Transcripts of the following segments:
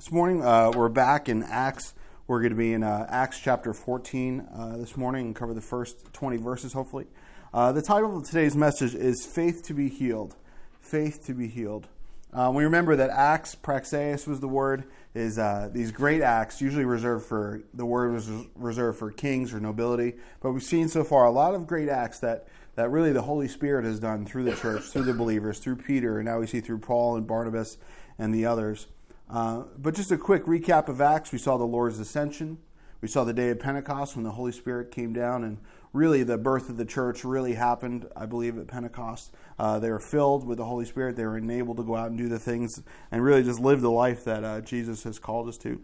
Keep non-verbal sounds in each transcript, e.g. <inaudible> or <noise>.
This morning, uh, we're back in Acts. We're going to be in uh, Acts chapter 14 uh, this morning and cover the first 20 verses, hopefully. Uh, the title of today's message is Faith to be Healed. Faith to be Healed. Uh, we remember that Acts, praxeus was the word, is uh, these great acts, usually reserved for, the word was reserved for kings or nobility. But we've seen so far a lot of great acts that, that really the Holy Spirit has done through the church, through the believers, through Peter, and now we see through Paul and Barnabas and the others. Uh, but just a quick recap of Acts we saw the Lord's ascension. We saw the day of Pentecost when the Holy Spirit came down, and really the birth of the church really happened, I believe, at Pentecost. Uh, they were filled with the Holy Spirit. They were enabled to go out and do the things and really just live the life that uh, Jesus has called us to.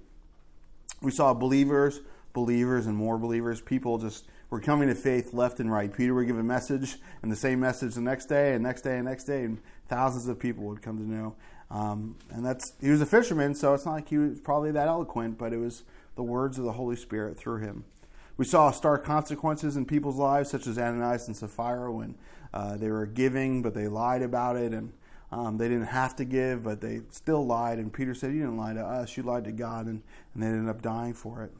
We saw believers, believers, and more believers. People just were coming to faith left and right. Peter would give a message, and the same message the next day, and next day, and next day, and thousands of people would come to know um, and that's he was a fisherman, so it's not like he was probably that eloquent, but it was the words of the Holy Spirit through him. We saw stark consequences in people's lives, such as Ananias and Sapphira, when uh, they were giving, but they lied about it, and um, they didn't have to give, but they still lied. And Peter said, "You didn't lie to us; you lied to God," and, and they ended up dying for it.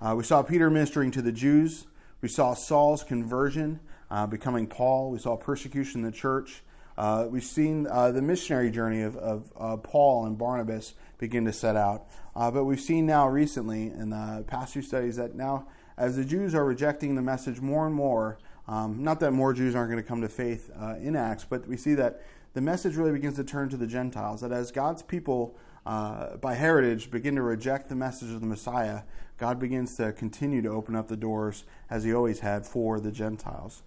Uh, we saw Peter ministering to the Jews. We saw Saul's conversion, uh, becoming Paul. We saw persecution in the church. Uh, we've seen uh, the missionary journey of, of uh, Paul and Barnabas begin to set out. Uh, but we've seen now recently in the past few studies that now, as the Jews are rejecting the message more and more, um, not that more Jews aren't going to come to faith uh, in Acts, but we see that the message really begins to turn to the Gentiles. That as God's people, uh, by heritage, begin to reject the message of the Messiah, God begins to continue to open up the doors, as He always had, for the Gentiles.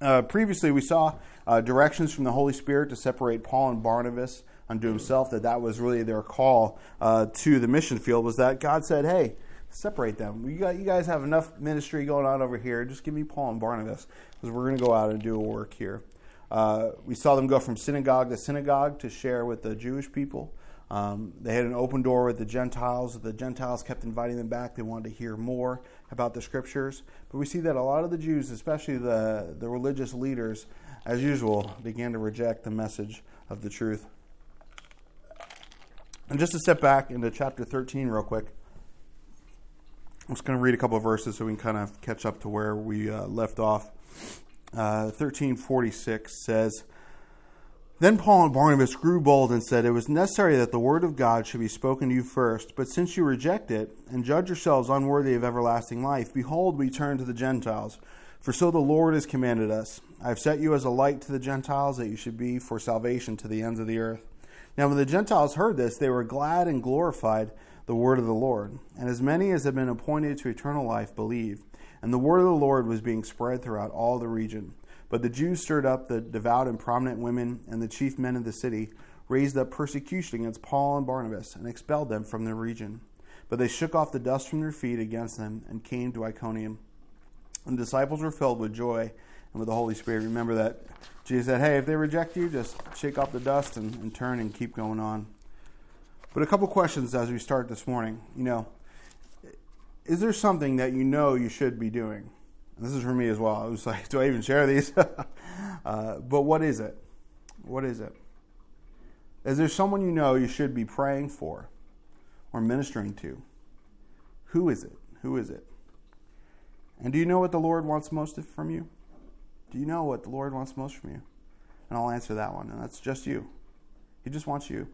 Uh, previously, we saw uh, directions from the Holy Spirit to separate Paul and Barnabas unto himself, that that was really their call uh, to the mission field, was that God said, hey, separate them. You, got, you guys have enough ministry going on over here. Just give me Paul and Barnabas, because we're going to go out and do a work here. Uh, we saw them go from synagogue to synagogue to share with the Jewish people. Um, they had an open door with the Gentiles. The Gentiles kept inviting them back. They wanted to hear more about the scriptures. But we see that a lot of the Jews, especially the, the religious leaders, as usual, began to reject the message of the truth. And just to step back into chapter 13 real quick, I'm just going to read a couple of verses so we can kind of catch up to where we uh, left off. Uh, 1346 says, then Paul and Barnabas grew bold and said, It was necessary that the word of God should be spoken to you first, but since you reject it and judge yourselves unworthy of everlasting life, behold, we turn to the Gentiles. For so the Lord has commanded us I have set you as a light to the Gentiles, that you should be for salvation to the ends of the earth. Now, when the Gentiles heard this, they were glad and glorified the word of the Lord. And as many as had been appointed to eternal life believed. And the word of the Lord was being spread throughout all the region. But the Jews stirred up the devout and prominent women and the chief men of the city, raised up persecution against Paul and Barnabas, and expelled them from the region. But they shook off the dust from their feet against them and came to Iconium. And the disciples were filled with joy and with the Holy Spirit. Remember that Jesus said, Hey, if they reject you, just shake off the dust and, and turn and keep going on. But a couple questions as we start this morning. You know, is there something that you know you should be doing? This is for me as well. I was like, <laughs> do I even share these? <laughs> uh, but what is it? What is it? Is there someone you know you should be praying for or ministering to? Who is it? Who is it? And do you know what the Lord wants most from you? Do you know what the Lord wants most from you? And I'll answer that one, and that's just you. He just wants you.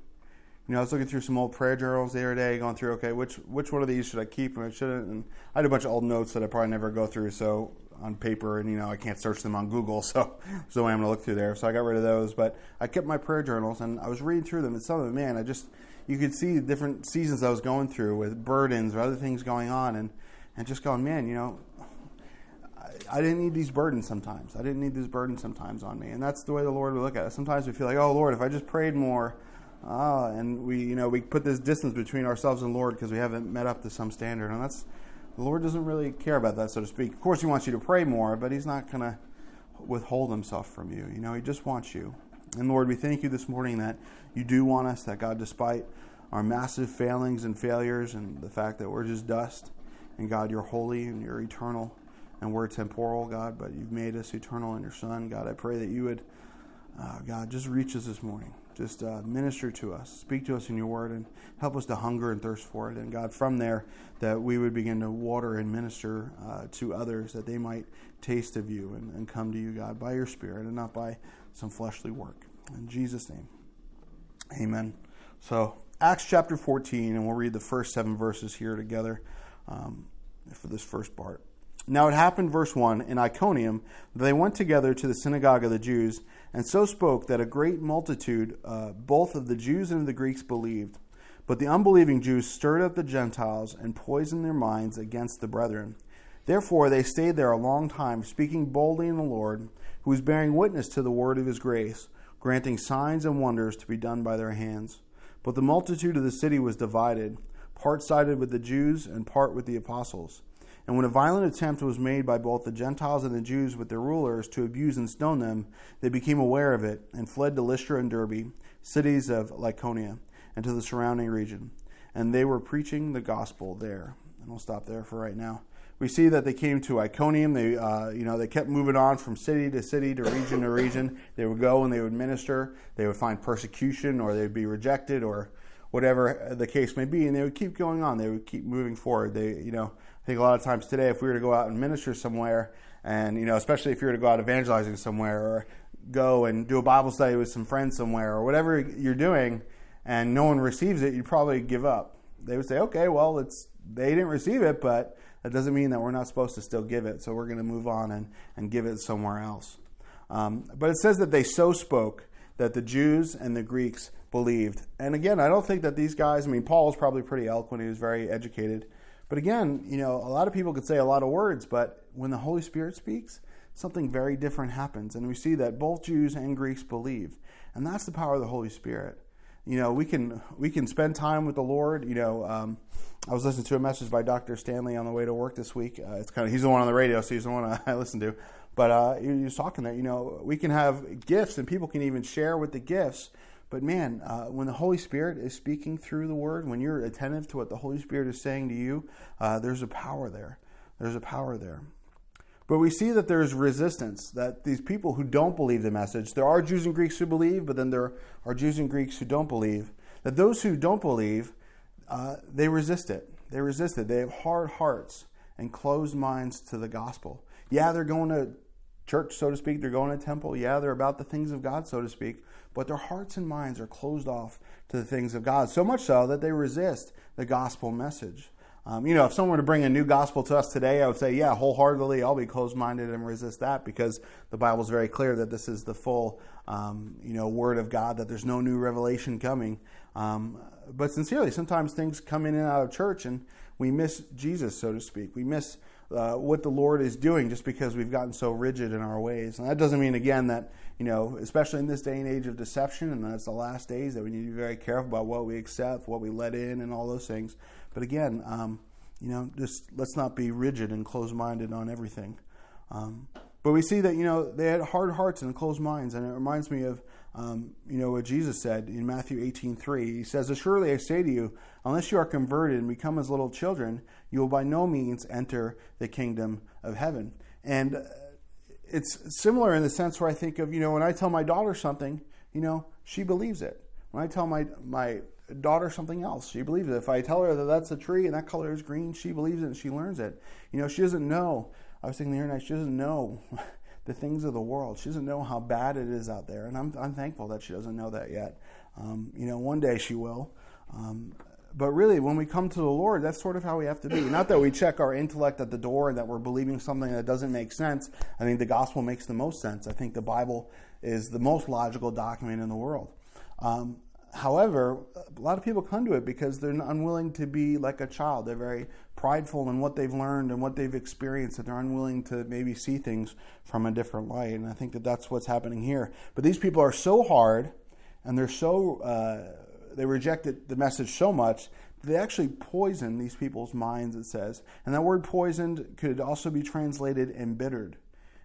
You know, I was looking through some old prayer journals the other day, going through, okay, which which one of these should I keep and I shouldn't? And I had a bunch of old notes that I probably never go through, so on paper, and you know, I can't search them on Google, <laughs> so there's no way I'm going to look through there. So I got rid of those, but I kept my prayer journals, and I was reading through them, and some of them, man, I just you could see different seasons I was going through with burdens or other things going on, and and just going, man, you know, I didn't need these burdens sometimes. I didn't need these burdens sometimes on me, and that's the way the Lord would look at it. Sometimes we feel like, oh Lord, if I just prayed more Ah, and we, you know, we put this distance between ourselves and Lord because we haven't met up to some standard, and that's the Lord doesn't really care about that, so to speak. Of course, He wants you to pray more, but He's not going to withhold Himself from you. You know, He just wants you. And Lord, we thank you this morning that you do want us. That God, despite our massive failings and failures, and the fact that we're just dust, and God, you're holy and you're eternal, and we're temporal, God, but you've made us eternal in your Son. God, I pray that you would, uh, God, just reach us this morning just uh, minister to us, speak to us in your word, and help us to hunger and thirst for it. And God, from there, that we would begin to water and minister uh, to others, that they might taste of you and, and come to you, God, by your Spirit and not by some fleshly work. In Jesus' name, amen. So, Acts chapter 14, and we'll read the first seven verses here together um, for this first part. Now it happened, verse 1, in Iconium, that they went together to the synagogue of the Jews, and so spoke that a great multitude, uh, both of the Jews and of the Greeks, believed. But the unbelieving Jews stirred up the Gentiles and poisoned their minds against the brethren. Therefore they stayed there a long time, speaking boldly in the Lord, who was bearing witness to the word of his grace, granting signs and wonders to be done by their hands. But the multitude of the city was divided, part sided with the Jews and part with the apostles. And when a violent attempt was made by both the Gentiles and the Jews with their rulers to abuse and stone them, they became aware of it and fled to Lystra and Derbe, cities of Lycaonia, and to the surrounding region. And they were preaching the gospel there. And we'll stop there for right now. We see that they came to Iconium. They, uh, you know, they kept moving on from city to city to region to region. They would go and they would minister. They would find persecution, or they'd be rejected, or whatever the case may be, and they would keep going on. They would keep moving forward. They, you know, I think a lot of times today, if we were to go out and minister somewhere, and you know, especially if you were to go out evangelizing somewhere, or go and do a Bible study with some friends somewhere, or whatever you're doing, and no one receives it, you'd probably give up. They would say, "Okay, well, it's they didn't receive it, but that doesn't mean that we're not supposed to still give it. So we're going to move on and and give it somewhere else." Um, but it says that they so spoke that the Jews and the Greeks believed. And again, I don't think that these guys. I mean, Paul was probably pretty eloquent. He was very educated. But again, you know, a lot of people could say a lot of words, but when the Holy Spirit speaks, something very different happens. And we see that both Jews and Greeks believe. And that's the power of the Holy Spirit. You know, we can we can spend time with the Lord. You know, um, I was listening to a message by Dr. Stanley on the way to work this week. Uh, it's kind of he's the one on the radio, so he's the one <laughs> I listen to. But uh, he was talking that you know we can have gifts, and people can even share with the gifts. But man, uh, when the Holy Spirit is speaking through the Word, when you're attentive to what the Holy Spirit is saying to you, uh, there's a power there. There's a power there. But we see that there's resistance, that these people who don't believe the message, there are Jews and Greeks who believe, but then there are Jews and Greeks who don't believe, that those who don't believe, uh, they resist it. They resist it. They have hard hearts and closed minds to the gospel. Yeah, they're going to church, so to speak. They're going to temple. Yeah, they're about the things of God, so to speak but their hearts and minds are closed off to the things of God, so much so that they resist the gospel message. Um, you know, if someone were to bring a new gospel to us today, I would say, yeah, wholeheartedly, I'll be closed minded and resist that because the Bible is very clear that this is the full, um, you know, word of God, that there's no new revelation coming. Um, but sincerely, sometimes things come in and out of church and we miss Jesus, so to speak. We miss uh, what the Lord is doing just because we've gotten so rigid in our ways. And that doesn't mean, again, that, you know, especially in this day and age of deception, and that's the last days, that we need to be very careful about what we accept, what we let in, and all those things. But again, um, you know, just let's not be rigid and closed minded on everything. Um, but we see that, you know, they had hard hearts and closed minds. And it reminds me of, um, you know, what Jesus said in Matthew 18:3. He says, Assuredly I say to you, unless you are converted and become as little children, you will by no means enter the kingdom of heaven. And uh, it's similar in the sense where I think of, you know, when I tell my daughter something, you know, she believes it. When I tell my, my daughter something else, she believes it. If I tell her that that's a tree and that color is green, she believes it and she learns it. You know, she doesn't know. I was thinking the other night, she doesn't know <laughs> the things of the world. She doesn't know how bad it is out there. And I'm, I'm thankful that she doesn't know that yet. Um, you know, one day she will. Um, but really, when we come to the Lord, that's sort of how we have to be. Not that we check our intellect at the door and that we're believing something that doesn't make sense. I think the gospel makes the most sense. I think the Bible is the most logical document in the world. Um, however, a lot of people come to it because they're unwilling to be like a child. They're very prideful in what they've learned and what they've experienced, and they're unwilling to maybe see things from a different light. And I think that that's what's happening here. But these people are so hard and they're so. Uh, they rejected the message so much they actually poisoned these people's minds, it says. And that word poisoned could also be translated embittered.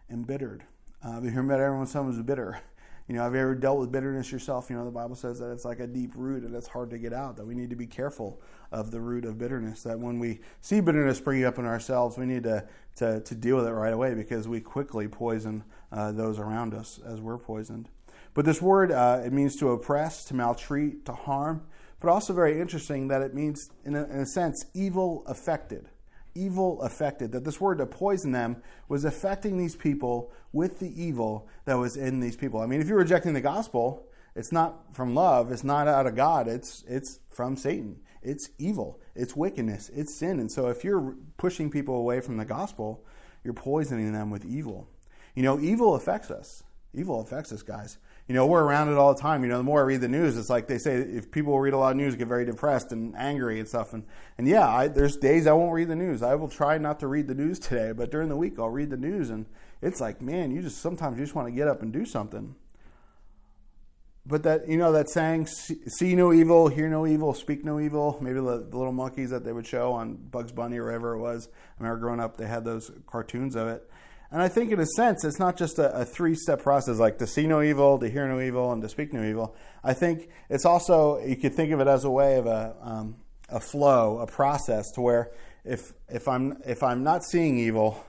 Embittered. Uh, you heard about everyone someone's bitter? <laughs> You know, have you ever dealt with bitterness yourself? You know, the Bible says that it's like a deep root and it's hard to get out, that we need to be careful of the root of bitterness. That when we see bitterness springing up in ourselves, we need to, to, to deal with it right away because we quickly poison uh, those around us as we're poisoned. But this word, uh, it means to oppress, to maltreat, to harm, but also very interesting that it means, in a, in a sense, evil affected. Evil affected. That this word to poison them was affecting these people with the evil that was in these people. I mean, if you're rejecting the gospel, it's not from love, it's not out of God, it's, it's from Satan. It's evil, it's wickedness, it's sin. And so if you're pushing people away from the gospel, you're poisoning them with evil. You know, evil affects us. Evil affects us, guys. You know, we're around it all the time. You know, the more I read the news, it's like they say if people read a lot of news, get very depressed and angry and stuff. And, and yeah, I, there's days I won't read the news. I will try not to read the news <laughs> today, but during the week I'll read the news. And it's like, man, you just sometimes you just want to get up and do something. But that, you know, that saying, see no evil, hear no evil, speak no evil, maybe the, the little monkeys that they would show on Bugs Bunny or wherever it was. I remember growing up, they had those cartoons of it. And I think, in a sense, it's not just a, a three step process like to see no evil, to hear no evil, and to speak no evil. I think it's also, you could think of it as a way of a, um, a flow, a process to where if, if, I'm, if I'm not seeing evil,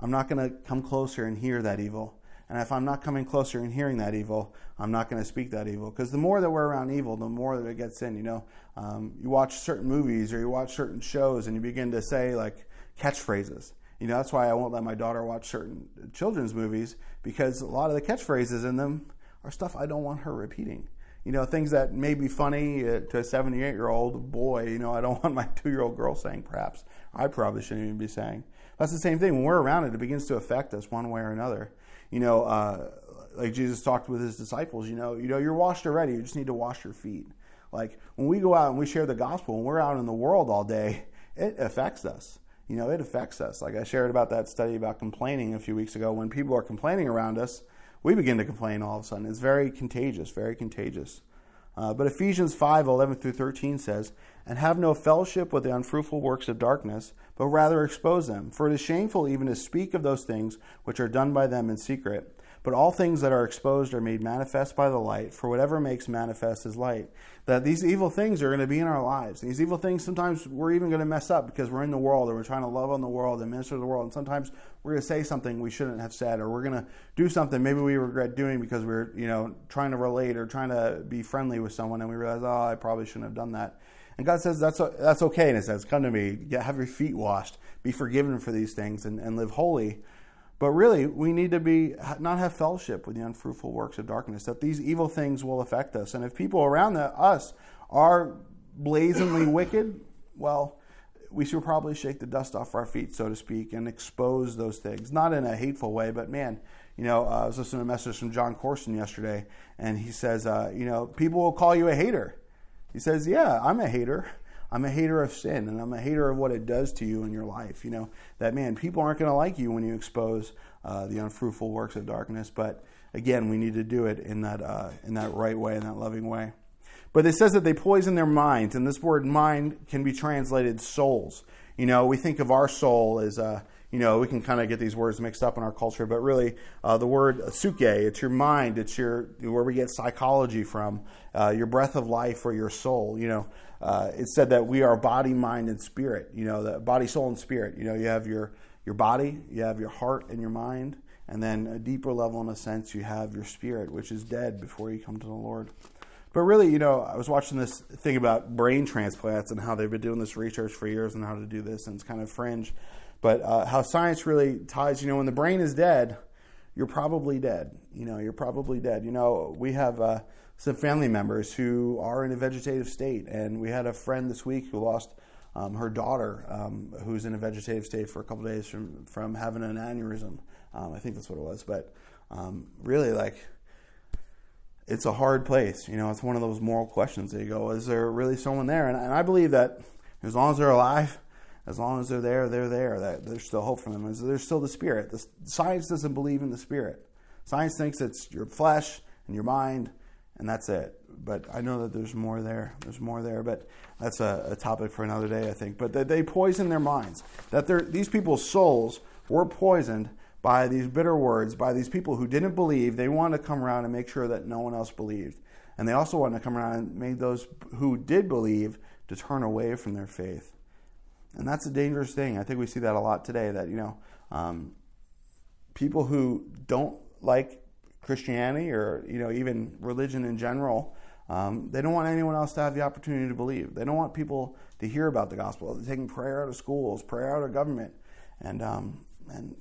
I'm not going to come closer and hear that evil. And if I'm not coming closer and hearing that evil, I'm not going to speak that evil. Because the more that we're around evil, the more that it gets in. You know, um, you watch certain movies or you watch certain shows and you begin to say like catchphrases. You know, that's why I won't let my daughter watch certain children's movies because a lot of the catchphrases in them are stuff I don't want her repeating. You know, things that may be funny uh, to a 78 year old boy, you know, I don't <laughs> want my two year old girl saying perhaps. I probably shouldn't even be saying. That's the same thing. When we're around it, it begins to affect us one way or another. You know, uh, like Jesus talked with his disciples, you know, you know, you're washed already, you just need to wash your feet. Like when we go out and we share the gospel and we're out in the world all day, it affects us you know, it affects us. Like I shared about that study about complaining a few weeks ago. When people are complaining around us, we begin to complain all of a sudden. It's very contagious, very contagious. Uh, but Ephesians 5 11 through 13 says, And have no fellowship with the unfruitful works of darkness, but rather expose them. For it is shameful even to speak of those things which are done by them in secret. But all things that are exposed are made manifest by the light, for whatever makes manifest is light. That these evil things are going to be in our lives. These evil things, sometimes we're even going to mess up because we're in the world or we're trying to love on the world and minister to the world. And sometimes we're going to say something we shouldn't have said, or we're going to do something maybe we regret doing because we're, you know, trying to relate or trying to be friendly with someone and we realize, oh, I probably shouldn't have done that. And God says that's that's okay. And it says, "Come to me, have your feet washed, be forgiven for these things, and, and live holy." But really, we need to be not have fellowship with the unfruitful works of darkness. That these evil things will affect us, and if people around the, us are blazingly <coughs> wicked, well, we should probably shake the dust off our feet, so to speak, and expose those things. Not in a hateful way, but man, you know, uh, I was listening to a message from Jon Courson yesterday, and he says, uh, you know, people will call you a hater. He says, yeah, I'm a hater. I'm a hater of sin and I'm a hater of what it does to you in your life. You know, that man, people aren't going to like you when you expose uh, the unfruitful works of darkness. But again, we need to do it in that, uh, in that right way, in that loving way. But it says that they poison their minds, and this word mind can be translated souls. You know, we think of our soul as, uh, you know, we can kind of get these words mixed up in our culture, but really uh, the word suke, it's your mind, it's your where we get psychology from, uh, your breath of life or your soul. You know, uh, it said that we are body, mind, and spirit. You know, the body, soul, and spirit. You know, you have your your body, you have your heart and your mind, and then a deeper level, in a sense, you have your spirit, which is dead before you come to the Lord. But really, you know, I was watching this thing about brain transplants and how they've been doing this research for years and how to do this, and it's kind of fringe. But uh, how science really ties, you know, when the brain is dead, you're probably dead. You know, you're probably dead. You know, we have. Uh, some family members who are in a vegetative state. And we had a friend this week who lost um, her daughter, um, who's in a vegetative state for a couple days from, from having an aneurysm. Um, I think that's what it was. But um, really, like, it's a hard place. You know, it's one of those moral questions that you go, is there really someone there? And, and I believe that as long as they're alive, as long as they're there, they're there. That there's still hope for them. There's still the spirit. The science doesn't believe in the spirit. Science thinks it's your flesh and your mind and that's it. But I know that there's more there. There's more there, but that's a, a topic for another day, I think. But that they poison their minds. That these people's souls were poisoned by these bitter words, by these people who didn't believe. They wanted to come around and make sure that no one else believed. And they also wanted to come around and make those who did believe to turn away from their faith. And that's a dangerous thing. I think we see that a lot today that, you know, um, people who don't like Christianity or you know even religion in general. Um, they don't want anyone else to have the opportunity to believe. They don't want people to hear about the gospel. They're taking prayer out of schools, prayer out of government, and um, and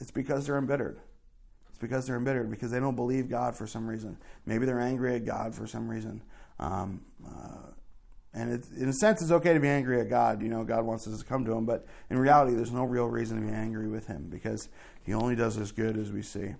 it's because they're embittered. It's because they're embittered because they don't believe God for some reason. Maybe they're angry at God for some reason. Um, uh, and it, in a sense, it's okay to be angry at God. You know, God wants us to come to Him, but in reality, there's no real reason to be angry with Him because He only does as good as we see.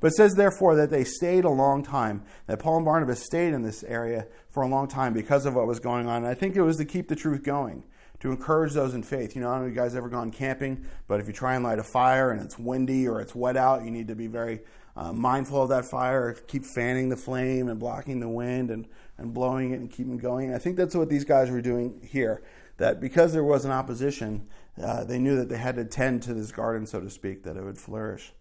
But it says, therefore, that they stayed a long time, that Paul and Barnabas stayed in this area for a long time because of what was going on. And I think it was to keep the truth going, to encourage those in faith. You know, I don't know if you guys ever gone camping, but if you try and light a fire and it's windy or it's wet out, you need to be very uh, mindful of that fire, keep fanning the flame and blocking the wind and, and blowing it and keeping going. And I think that's what these guys were doing here. That because there was an opposition, uh, they knew that they had to tend to this garden, so to speak, that it would flourish.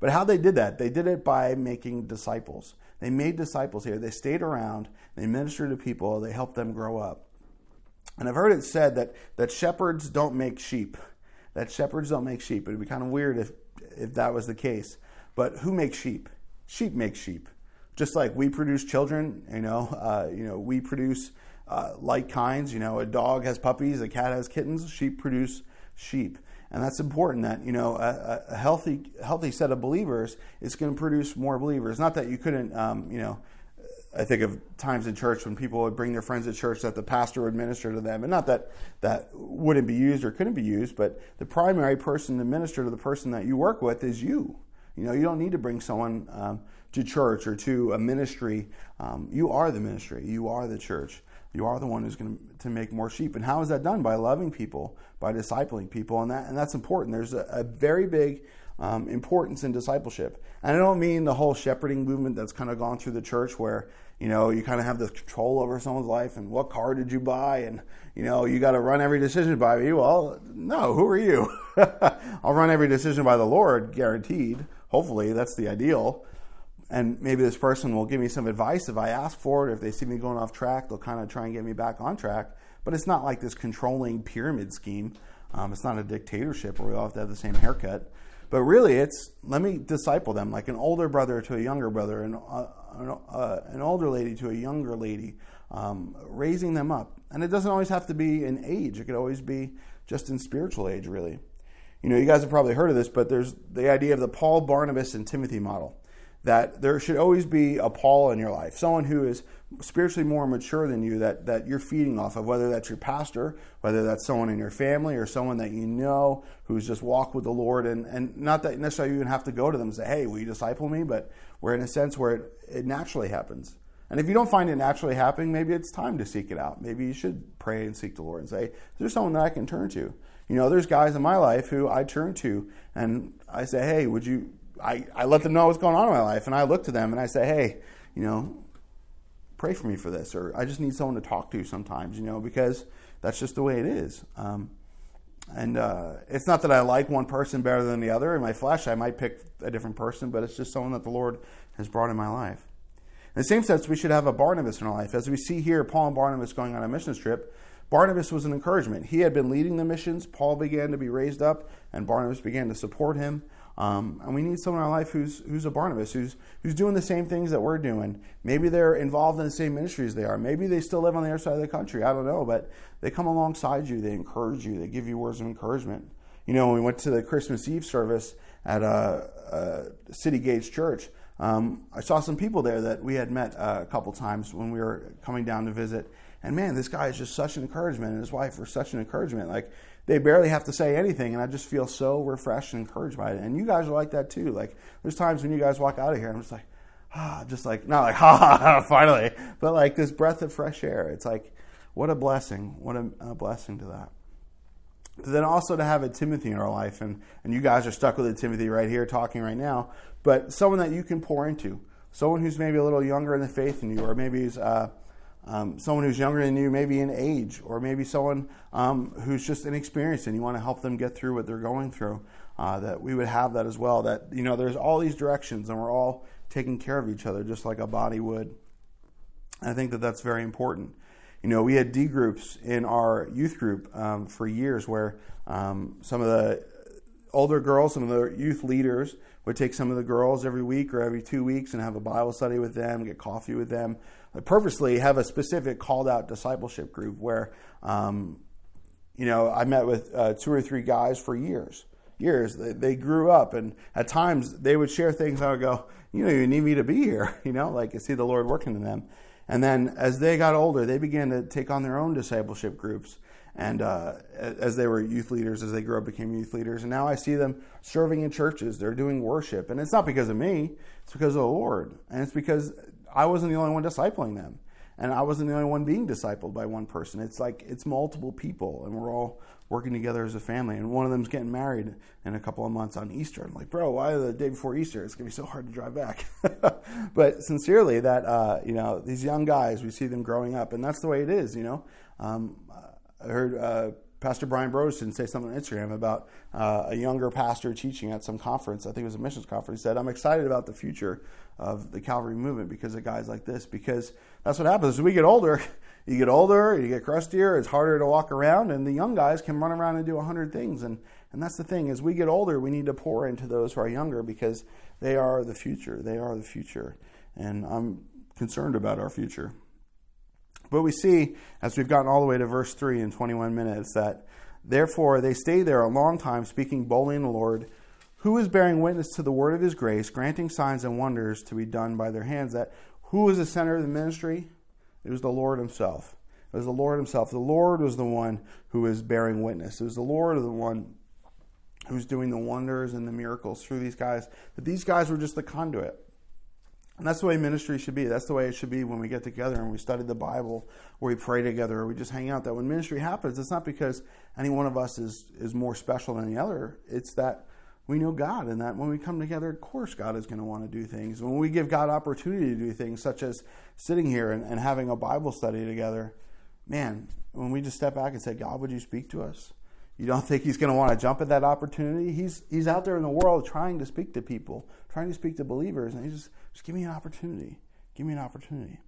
But how they did that? They did it by making disciples. They made disciples here. They stayed around, they ministered to people, they helped them grow up. And I've heard it said that, that shepherds don't make sheep. That shepherds don't make sheep. It would be kind of weird if, if that was the case. But who makes sheep? Sheep make sheep. Just like we produce children, you know, uh, you know, we produce uh, like kinds. You know, a dog has puppies, a cat has kittens. Sheep produce sheep and that's important that you know a, a, healthy healthy set of believers is going to produce more believers not that you couldn't um, you know I think of times in church when people would bring their friends to church that the pastor would minister to them, and not that that wouldn't be used or couldn't be used, but the primary person to minister to the person that you work with is you. You know, you don't need to bring someone um, to church or to a ministry. Um, you are the ministry. You are the church. You are the one who's going to make more sheep. And how is that done? By loving people, by discipling people, and that and that's important. There's a, a very big um, importance in discipleship. And I don't mean the whole shepherding movement that's kind of gone through the church where, you know, you kind of have this control over someone's life and what car did you buy and, you know, you got to run every decision by me. Well, no, who are you? <laughs> I'll run every decision by the Lord, guaranteed. Hopefully, that's the ideal and maybe this person will give me some advice if I ask for it. If they see me going off track, they'll kind of try and get me back on track. But it's not like this controlling pyramid scheme. Um, it's not a dictatorship where we all have to have the same haircut. But really, it's let me disciple them like an older brother to a younger brother, and uh, uh, an older lady to a younger lady, um, raising them up. And it doesn't always have to be in age; it could always be just in spiritual age, really. You know, you guys have probably heard of this, but there's the idea of the Paul, Barnabas, and Timothy model that there should always be a Paul in your life, someone who is spiritually more mature than you that, that you're feeding off of, whether that's your pastor, whether that's someone in your family, or someone that you know who's just walked with the Lord. And, and not that necessarily you even have to go to them and say, hey, will you disciple me? But we're in a sense where it, it naturally happens. And if you don't find it naturally happening, maybe it's time to seek it out. Maybe you should pray and seek the Lord and say, is there someone that I can turn to? You know, there's guys in my life who I turn to and I say, hey, would you I, I let them know what's going on in my life, and I look to them and I say, hey, you know, pray for me for this, or I just need someone to talk to sometimes, you know, because that's just the way it is. Um, and uh, it's not that I like one person better than the other. In my flesh, I might pick a different person, but it's just someone that the Lord has brought in my life. In the same sense, we should have a Barnabas in our life. As we see here, Paul and Barnabas going on a mission trip, Barnabas was an encouragement. He had been leading the missions. Paul began to be raised up, and Barnabas began to support him. Um, and we need someone in our life who's who's a Barnabas, who's who's doing the same things that we're doing. Maybe they're involved in the same ministries they are. Maybe they still live on the other side of the country. I don't know, but they come alongside you. They encourage you. They give you words of encouragement. You know, when we went to the Christmas Eve service at a, a City Gates Church, um, I saw some people there that we had met uh, a couple times when we were coming down to visit. And man, this guy is just such an encouragement, and his wife are such an encouragement. Like they barely have to say anything, and I just feel so refreshed and encouraged by it. And you guys are like that too. Like there's times when you guys walk out of here, I'm just like, ah, just like not like <laughs> ha ha, ha finally, but like this breath of fresh air. It's like what a blessing, what a, a blessing to that. But then also to have a Timothy in our life, and and you guys are stuck with a Timothy right here talking right now, but someone that you can pour into, someone who's maybe a little younger in the faith than you, or maybe is. Uh, um, someone who's younger than you, maybe in age, or maybe someone um, who's just inexperienced and you want to help them get through what they're going through, uh, that we would have that as well. That, you know, there's all these directions and we're all taking care of each other just like a body would. I think that that's very important. You know, we had D groups in our youth group um, for years where um, some of the older girls, some of the youth leaders would take some of the girls every week or every two weeks and have a Bible study with them, get coffee with them. Purposely have a specific called out discipleship group where, um, you know, I met with uh, two or three guys for years. Years. They, they, grew up, and at times they would share things. I would go, you know, you need me to be here. <laughs> You know, like I see the Lord working in them. And then as they got older, they began to take on their own discipleship groups and uh, as they were youth leaders, as they grew up, became youth leaders. And now I see them serving in churches. They're doing worship, and it's not because of me; it's because of the Lord, and it's because I wasn't the only one discipling them, and I wasn't the only one being discipled by one person. It's like it's multiple people, and we're all working together as a family. And one of them's getting married in a couple of months on Easter. I'm like, bro, why the day before Easter? It's gonna be so hard to drive back. <laughs> but sincerely, that uh, you know, these young guys, we see them growing up, and that's the way it is. You know. Um, I heard uh, Pastor Brian Brodersen say something on Instagram about uh, a younger pastor teaching at some conference. I think it was a missions conference. He said, "I'm excited about the future of the Calvary movement because of guys like this. Because that's what happens as we get older. <laughs> You get older, you get crustier. It's harder to walk around, and the young guys can run around and do a hundred things. And and that's the thing: as we get older, we need to pour into those who are younger because they are the future. They are the future, and I'm concerned about our future. But we see, as we've gotten all the way to verse 3 in 21 minutes, that therefore they stay there a long time, speaking boldly in the Lord, who is bearing witness to the word of his grace, granting signs and wonders to be done by their hands. That who was the center of the ministry? It was the Lord himself. It was the Lord himself. The Lord was the one who was bearing witness. It was the Lord of the one who's doing the wonders and the miracles through these guys. That these guys were just the conduit. And that's the way ministry should be. That's the way it should be when we get together and we study the Bible or we pray together or we just hang out. That when ministry happens, it's not because any one of us is, is more special than the other. It's that we know God and that when we come together, of course, God is going to want to do things. When we give God opportunity to do things, such as sitting here and, and having a Bible study together, man, when we just step back and say, God, would you speak to us? You don't <laughs> think he's going to want to jump at that opportunity? He's, he's out there in the world trying to speak to people, trying to speak to believers, and he just, just give me an opportunity. Give me an opportunity.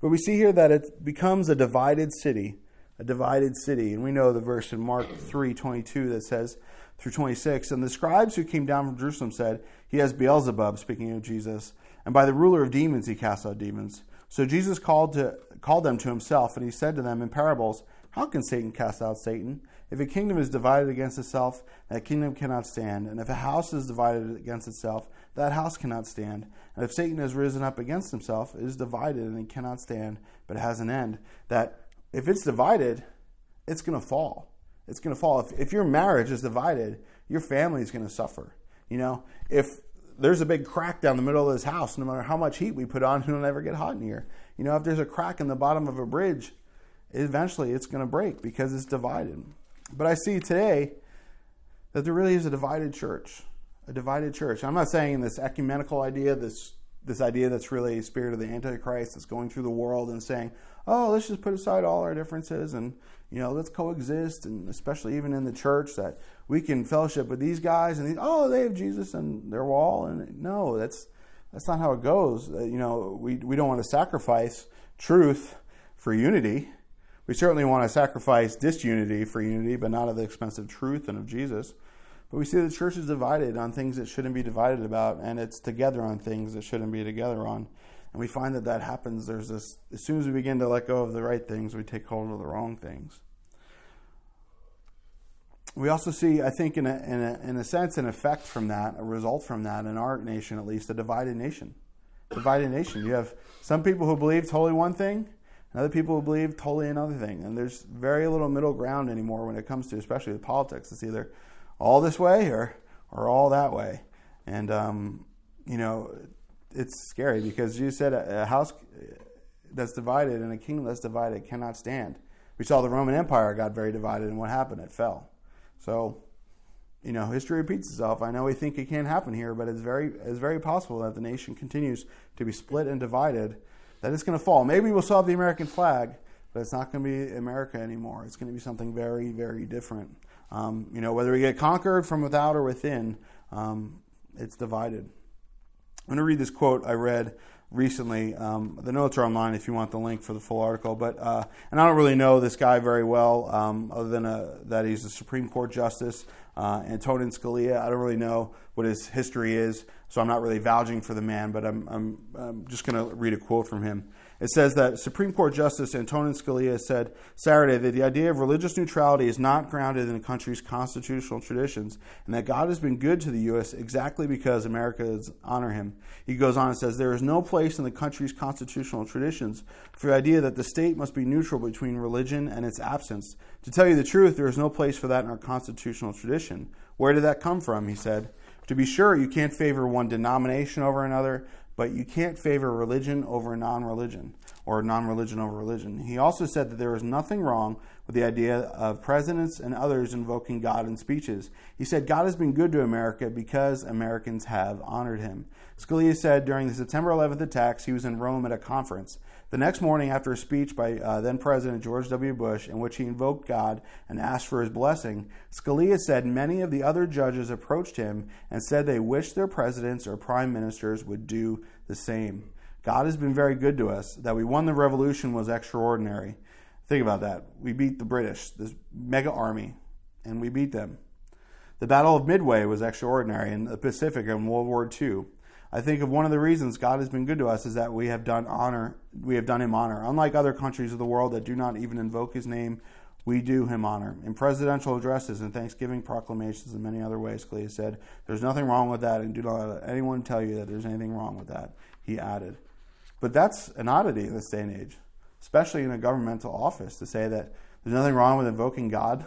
But we see here that it becomes a divided city, a divided city. And we know the verse in Mark 3 22 that says, through 26, and the scribes who came down from Jerusalem said, He has Beelzebub, speaking of Jesus, and by the ruler of demons he casts out demons. So Jesus called, to, called them to himself, and he said to them in parables, How can Satan cast out Satan? If a kingdom is divided against itself, that kingdom cannot stand. And if a house is divided against itself, that house cannot stand. And if Satan has risen up against himself, it is divided and it cannot stand, but it has an end. That if it's divided, it's going to fall. It's going to fall. If, if your marriage is divided, your family is going to suffer. You know, if there's a big crack down the middle of this house, no matter how much heat we put on, it'll never get hot in here. You know, if there's a crack in the bottom of a bridge, eventually it's going to break because it's divided. But I see today that there really is a divided church, a divided church. I'm not saying this ecumenical idea, this this idea that's really a spirit of the Antichrist that's going through the world and saying, "Oh, let's just put aside all our differences and you know let's coexist," and especially even in the church that we can fellowship with these guys and these, oh, they have Jesus and their wall, and no, that's that's not how it goes. Uh, you know, we we don't want to sacrifice truth for unity. We certainly want to sacrifice disunity for unity, but not at the expense of truth and of Jesus. But we see the church is divided on things it shouldn't be divided about, and it's together on things it shouldn't be together on. And we find that that happens. There's this, as soon as we begin to let go of the right things, we take hold of the wrong things. We also see, I think, in a, in a, in a sense, an effect from that, a result from that, in our nation at least, a divided nation. Divided nation. You have some people who believe totally one thing, and other people who believe totally another thing. And there's very little middle ground anymore when it comes to, especially with politics. It's either all this way or, or all that way. And, um, you know, it's scary because you said a, a house that's divided and a kingdom that's divided cannot stand. We saw the Roman Empire got very divided, and what happened? It fell. So, you know, history repeats itself. I know we think it can't happen here, but it's very, it's very possible that the nation continues to be split and divided that it's going to fall. Maybe we'll have the American flag, but it's not going to be America anymore. It's going to be something very, very different. Um, you know, whether we get conquered from without or within, um, it's divided. I'm going to read this quote I read recently. Um, the notes are online if you want the link for the full article. But uh, and I don't really know this guy very well, um, other than a, uh, that he's a Supreme Court justice. uh, Antonin Scalia. I don't really know what his history is, so I'm not really vouching for the man, but I'm, I'm, I'm just going to read a quote from him. It says that Supreme Court Justice Antonin Scalia said Saturday that the idea of religious neutrality is not grounded in the country's constitutional traditions, and that God has been good to the U.S. exactly because Americans honor him. He goes on and says there is no place in the country's constitutional traditions for the idea that the state must be neutral between religion and its absence. To tell you the truth, there is no place for that in our constitutional tradition. Where did that come from? He said. To be sure, you can't favor one denomination over another, but you can't favor religion over non religion or non religion over religion. He also said that there is nothing wrong with the idea of presidents and others invoking God in speeches. He said God has been good to America because Americans have honored him. Scalia said during the September 11th attacks, he was in Rome at a conference. The next morning, after a speech by uh, then President George W. Bush, in which he invoked God and asked for his blessing, Scalia said many of the other judges approached him and said they wished their presidents or prime ministers would do the same. God has been very good to us. That we won the revolution was extraordinary. Think about that. We beat the British, this mega army, and we beat them. The Battle of Midway was extraordinary in the Pacific in World War II. I think of one of the reasons God has been good to us is that we have done honor, we have done him honor. Unlike other countries of the world that do not even invoke his name, we do him honor. In presidential addresses and Thanksgiving proclamations and many other ways, Scalia said, There's nothing wrong with that, and do not let anyone tell you that there's anything wrong with that, he added. But that's an oddity in this day and age, especially in a governmental office, to say that there's nothing wrong with invoking God,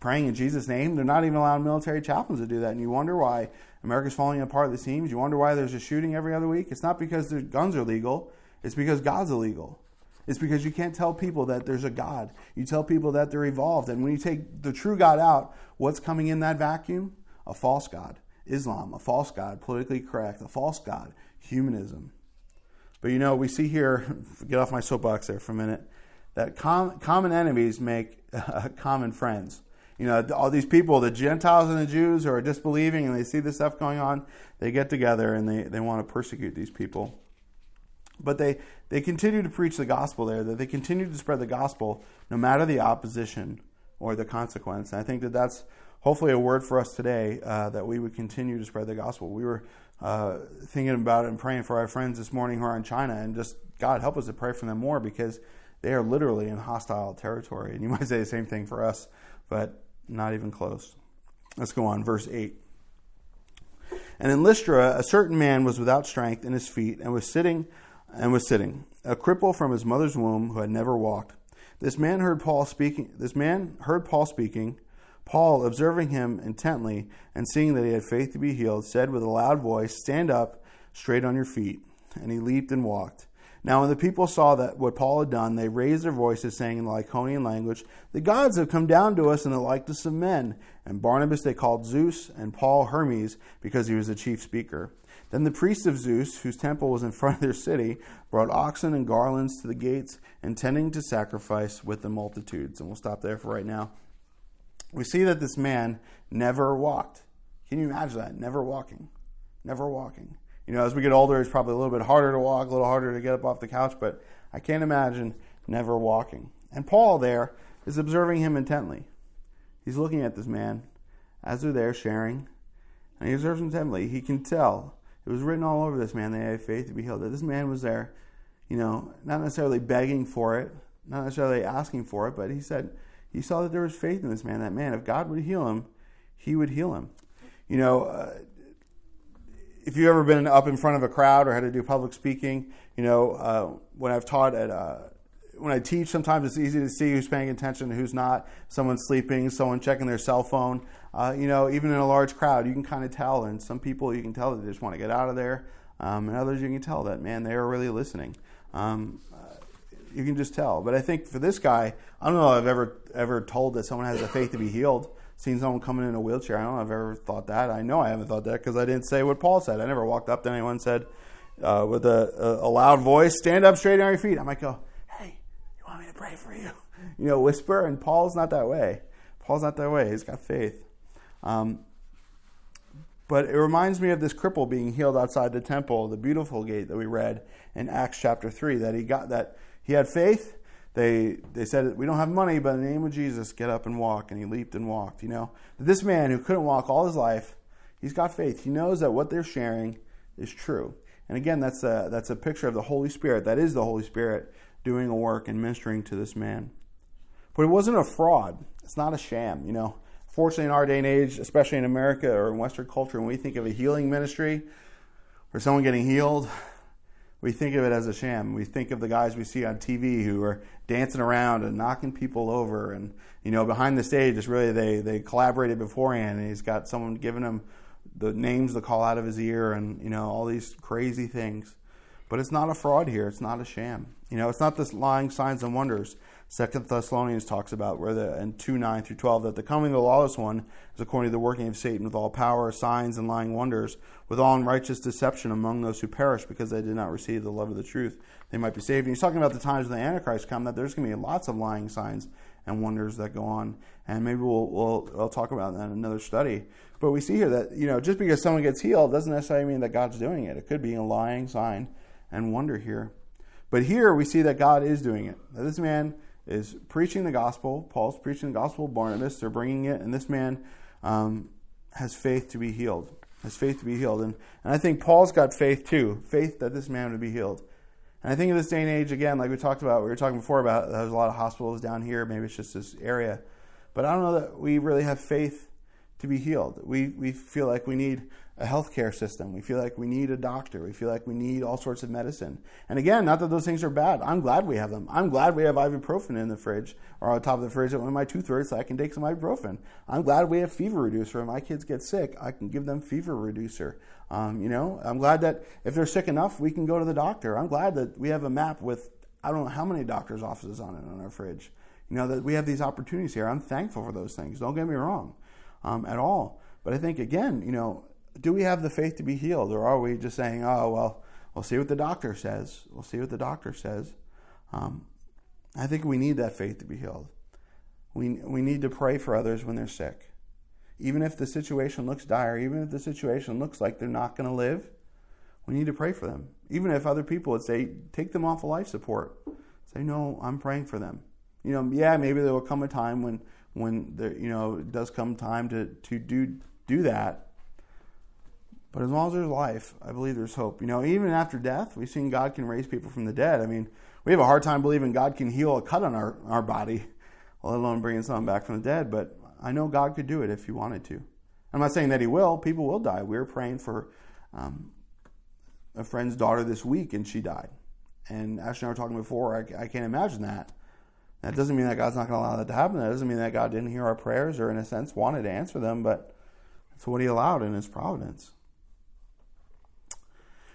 praying in Jesus' name. They're not even allowing military chaplains to do that. And you wonder why America's falling apart at the seams. You wonder why there's a shooting every other week. It's not because the guns are legal, it's because God's illegal. It's because you can't tell people that there's a God. You tell people that they're evolved. And when you take the true God out, what's coming in that vacuum? A false God. Islam, a false God, politically correct, a false God, humanism. But you know, we see here, <laughs> get off my soapbox there for a minute, that com- common enemies make uh, <laughs> common friends. You know, all these people, the Gentiles and the Jews who are disbelieving and they see this stuff going on, they get together and they, they want to persecute these people. But they, they continue to preach the gospel there, that they continue to spread the gospel no matter the opposition or the consequence. And I think that that's hopefully a word for us today uh, that we would continue to spread the gospel. We were uh, thinking about it and praying for our friends this morning who are in China, and just God help us to pray for them more because they are literally in hostile territory. And you might say the same thing for us, but not even close. Let's go on, verse 8. And in Lystra, a certain man was without strength in his feet and was sitting and was sitting, a cripple from his mother's womb who had never walked. This man heard Paul speaking. This man heard Paul speaking Paul, observing him intently and seeing that he had faith to be healed, said with a loud voice, Stand up straight on your feet. And he leaped and walked. Now, when the people saw that what Paul had done, they raised their voices, saying in the Lycaonian language, The gods have come down to us in the likeness of men. And Barnabas they called Zeus, and Paul Hermes, because he was the chief speaker. Then the priests of Zeus, whose temple was in <laughs> front of their city, brought oxen and garlands to the gates, intending to sacrifice with the multitudes. And we'll stop there for right now we see that this man never walked. Can you imagine that? Never walking. Never walking. You know, as we get older, it's probably a little bit harder to walk, a little harder to get up off the couch, but I can't imagine never walking. And Paul there is observing him intently. He's looking at this man as they're there sharing, and he observes him intently. He can tell. It was written all over this man, they had faith to be healed. That this man was there, you know, not necessarily begging for it, not necessarily asking for it, but he said, he saw that there was faith in this man. That man, if God would heal him, he would heal him. You know, uh, if you've ever been up in front of a crowd or had to do public speaking, you know, uh, when I've taught at, uh, when I teach, sometimes it's easy to see who's paying attention and who's not. Someone's sleeping, someone checking their cell phone. Uh, you know, even in a large crowd, you can kind of tell. And some people, you can tell that they just want to get out of there. Um, and others, you can tell that, man, they are really listening. Um, you can just tell. But I think for this guy, I don't know if I've ever ever told that someone has the faith to be healed. Seen someone coming in a wheelchair. I don't know if I've ever thought that. I know I haven't thought that because I didn't say what Paul said. I never walked up to anyone and said uh, with a, a, loud voice, "Stand up straight on your feet." I might go, "Hey, you want me to pray for you?" <laughs> You know, whisper. And Paul's not that way. Paul's not that way. He's got faith. Um, but it reminds me of this cripple being healed outside the temple, the beautiful gate that we read in Acts chapter three. That he got that he had faith they they said we don't have money, but in the name of Jesus, get up and walk. And he leaped and walked. You know, this man who couldn't walk all his life, he's got faith. He knows that what they're sharing is true. And again, that's a that's a picture of the Holy Spirit. That is the Holy Spirit doing a work and ministering to this man. But it wasn't a fraud. It's not a sham. You know, fortunately, in our day and age, especially in America or in Western culture, when we think of a healing ministry or someone getting healed, we think of it as a sham. We think of the guys we see on TV who are dancing around and knocking people over, and you know, behind the stage, it's really they they collaborated beforehand, and he's got someone giving him the names to call out of his ear, and you know, all these crazy things. But it's not a fraud here. It's not a sham. You know, it's not this lying signs and wonders. Second Thessalonians talks about where the in two nine through twelve that the coming of the lawless one is according to the working of Satan with all power, signs, and lying wonders, with all unrighteous deception among those who perish because they did not receive the love of the truth. They might be saved. And he's talking about the times when the Antichrist come that there's going to be lots of lying signs and wonders that go on, and maybe we'll we'll, we'll talk about that in another study. But we see here that you know just because someone gets healed doesn't necessarily mean that God's doing it. It could be a lying sign and wonder here. But here we see that God is doing it. That this man is preaching the gospel. Paul's preaching the gospel Barnabas. They're bringing it, and this man um, has faith to be healed. Has faith to be healed, and and I think Paul's got faith too. Faith that this man would be healed. And I think in this day and age, again, like we talked about, we were talking before about there's a lot of hospitals down here. Maybe it's just this area, but I don't know that we really have faith to be healed. We we feel like we need a healthcare system. We feel like we need a doctor. We feel like we need all sorts of medicine. And again, not that those things are bad. I'm glad we have them. I'm glad we have ibuprofen in the fridge or on top of the fridge when my tooth hurts, I can take some ibuprofen. I'm glad we have fever reducer. When my kids get sick, I can give them fever reducer. Um, you know, I'm glad that if they're sick enough, we can go to the doctor. I'm glad that we have a map with I don't know how many doctors' offices on it on our fridge. You know that we have these opportunities here. I'm thankful for those things. Don't get me wrong, um, at all. But I think again, you know, do we have the faith to be healed, or are we just saying, "Oh well, we'll see what the doctor says. We'll see what the doctor says." Um, I think we need that faith to be healed. We we need to pray for others when they're sick, even if the situation looks dire, even if the situation looks like they're not going to live. We need to pray for them, even if other people would say, "Take them off of life support." Say, "No, I'm praying for them." You know, yeah, maybe there will come a time when when there, you know, it does come time to to do do that but as long as there's life, I believe there's hope. You know, even after death, we've seen God can raise people from the dead. I mean, we have a hard time believing God can heal a cut on our, our body, let alone bringing someone back from the dead. But I know God could do it if He wanted to. I'm not saying that He will. People will die. We were praying for um, a friend's daughter this week, and she died. And Ashley and I were talking before. I, I can't imagine that. That doesn't mean that God's not going to allow that to happen. That doesn't mean that God didn't hear our prayers or, in a sense, wanted to answer them. But that's what He allowed in His providence.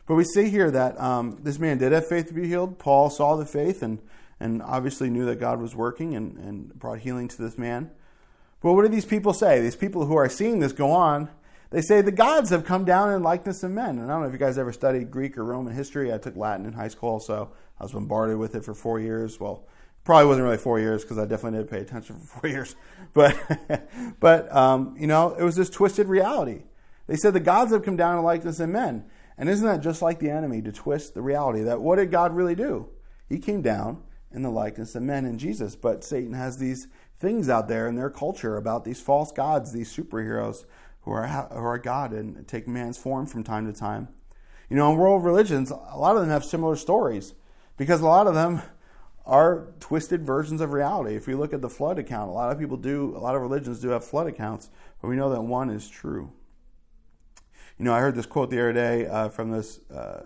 But we see here that um, this man did have faith to be healed. Paul saw the faith and, and obviously knew that God was working and, and brought healing to this man. But what do these people say? These people who are seeing this go on, they say the gods have come down in likeness of men. And I don't know if you guys ever studied Greek or Roman history. I took Latin in high school, so I was bombarded with it for four years. Well, probably wasn't really four years because I definitely didn't pay attention <laughs> for four years. But, <laughs> but um, you know, it was this twisted reality. They said the gods have come down in likeness of men. And isn't that just like the enemy to twist the reality that what did God really do? He came down in the likeness of men in Jesus, but Satan has these things out there in their culture about these false gods, these superheroes who are who are God and take man's form from time to time. You know, in world religions, a lot of them have similar stories because a lot of them are twisted versions of reality. If we look at the flood account, a lot of people do, a lot of religions do have flood accounts, but we know that one is true. You know, I heard this quote the other day uh, from this uh,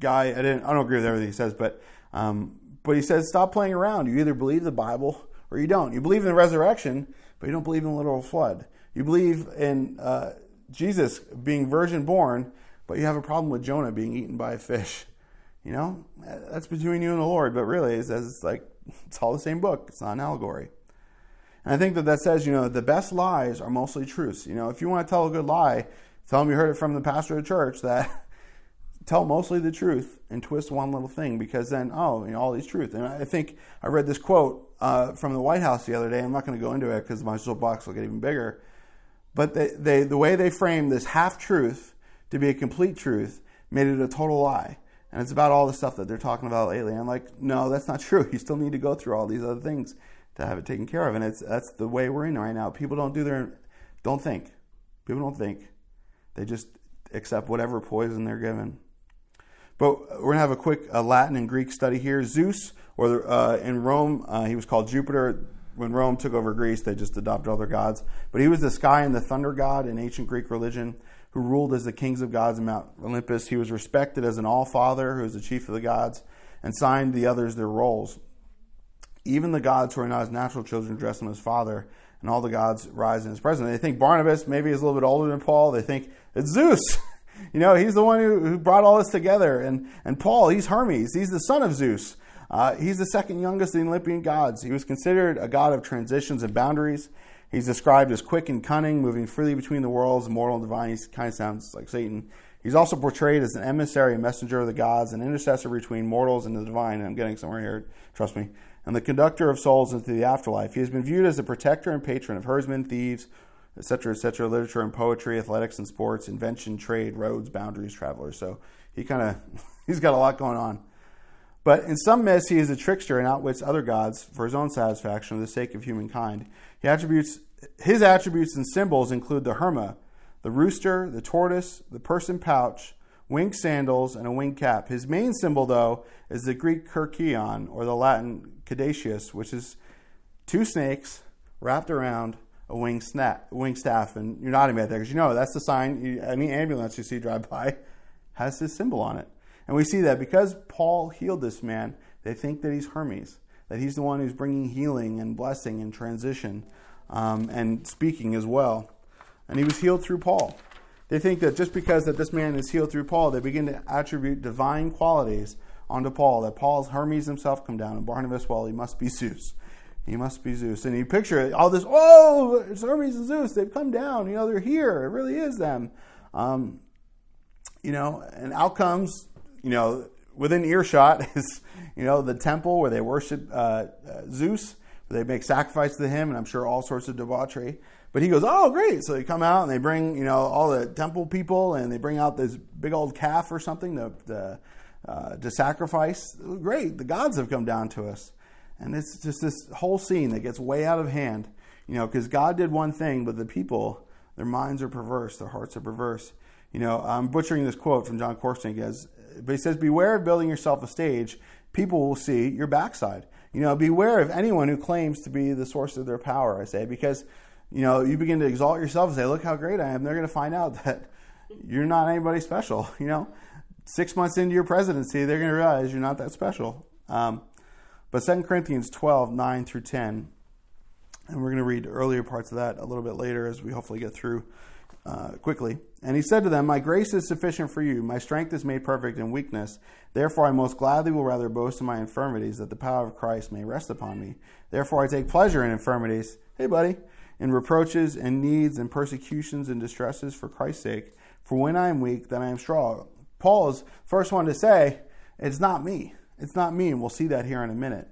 guy. I didn't. I don't agree with everything he says, but um, but he says, stop playing around. You either believe the Bible or you don't. You believe in the resurrection, but you don't believe in the literal flood. You believe in uh, Jesus being virgin born, but you have a problem with Jonah being eaten by a fish. You know, that's between you and the Lord. But really, it's, it's like it's all the same book. It's not an allegory. And I think that that says, you know, the best lies are mostly truths. You know, if you want to tell a good lie, Tell them you heard it from the pastor of church that <laughs> tell mostly the truth and twist one little thing because then, oh, you know, all these truth. And I think I read this quote uh, from the White House the other day. I'm not going to go into it because my soapbox will get even bigger. But they, they, the way they framed this half truth to be a complete truth made it a total lie. And it's about all the stuff that they're talking about lately. I'm like, no, that's not <laughs> true. You still need to go through all these other things to have it taken care of. And it's that's the way we're in right now. People don't do their don't think. People don't think. They just accept whatever poison they're given. But we're gonna have a quick uh, Latin and Greek study here. Zeus, or uh, in Rome, uh, he was called Jupiter. When Rome took over Greece, they just adopted other gods. But he was the sky and the thunder god in ancient Greek religion, who ruled as the kings of gods in Mount Olympus. He was respected as an all father, who was the chief of the gods, and signed the others their roles. Even the gods who are not his natural children dress him as father, and all the gods rise in his presence. They think Barnabas maybe is a little bit older than Paul. They think it's Zeus. <laughs> You know, he's the one who, who brought all this together. And, and Paul, he's Hermes. He's the son of Zeus. Uh, he's the second youngest of the Olympian gods. He was considered a god of transitions and boundaries. He's described as quick and cunning, moving freely between the worlds, mortal and divine. He kind of sounds like Satan. He's also portrayed as an emissary, a messenger of the gods, an intercessor between mortals and the divine. And I'm getting somewhere here, trust me. And the conductor of souls into the afterlife. He has been viewed as a protector and patron of herdsmen, thieves, etc., etc., literature and poetry, athletics and sports, invention, trade, roads, boundaries, travelers. So he kind of <laughs> he's got a lot going on. But in some myths, he is a trickster and outwits other gods for his own satisfaction or the sake of humankind. He attributes his attributes and symbols include the herma, the rooster, the tortoise, the person pouch, winged sandals, and a winged cap. His main symbol, though, is the Greek kerykeion or the Latin caduceus, which is two snakes wrapped around a wing, snap, wing staff, and you're nodding at that because you know that's the sign. You, any ambulance you see drive by has this symbol on it, and we see that because Paul healed this man, they think that he's Hermes, that he's the one who's bringing healing and blessing and transition, um, and speaking as well, and he was healed through Paul. They think that just because that this man is healed through Paul, they begin to attribute divine qualities onto Paul. That Paul's Hermes himself come down, and Barnabas, well, he must be <laughs> Zeus. He must be Zeus. And you picture all this, oh, it's Hermes and Zeus. They've come down. You know, they're here. It really is them. Um, you know, and out comes, you know, within earshot <laughs> is, you know, the temple where they worship uh, uh, Zeus. They make sacrifice to him, and I'm sure all sorts of debauchery. But he goes, oh, great. So they come out and they bring, you know, all the temple people, and they bring out this big old calf or something to, to, uh, to sacrifice. Great. The gods have come down to us. And it's just this whole scene that gets way out of hand, you know, because God did one thing, but the people, their minds are perverse, their hearts are perverse. You know, I'm butchering this quote from John as, but he says, Beware of building yourself a stage. People will see your backside. You know, beware of anyone who claims to be the source of their power, I say, because, you know, you begin to exalt yourself and say, Look how great I am. They're going to find out <laughs> that you're not anybody special. <laughs> You know, six months into your presidency, they're going to realize you're not that special. Um, but 2 Corinthians 12, 9 through 10, and we're going to read earlier parts of that a little bit later as we hopefully get through uh, quickly. And he said to them, My grace is sufficient for you. My strength is made perfect in weakness. Therefore, I most gladly will rather boast in my infirmities, that the power of Christ may rest upon me. Therefore, I take pleasure in infirmities. Hey, buddy. In reproaches and needs and persecutions and distresses for Christ's sake. For when I am weak, then I am strong. Paul's first one to say, It's not me. It's not me, and we'll see that here in a minute.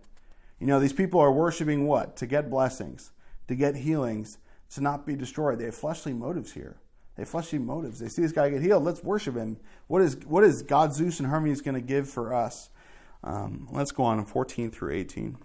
You know, these people are worshiping what? To get blessings, to get healings, to not be destroyed. They have fleshly motives here. They have fleshly motives. They see this guy get healed. Let's worship him. What is what is God, Zeus, and Hermes going to give for us? Um, let's go on in 14 through 18.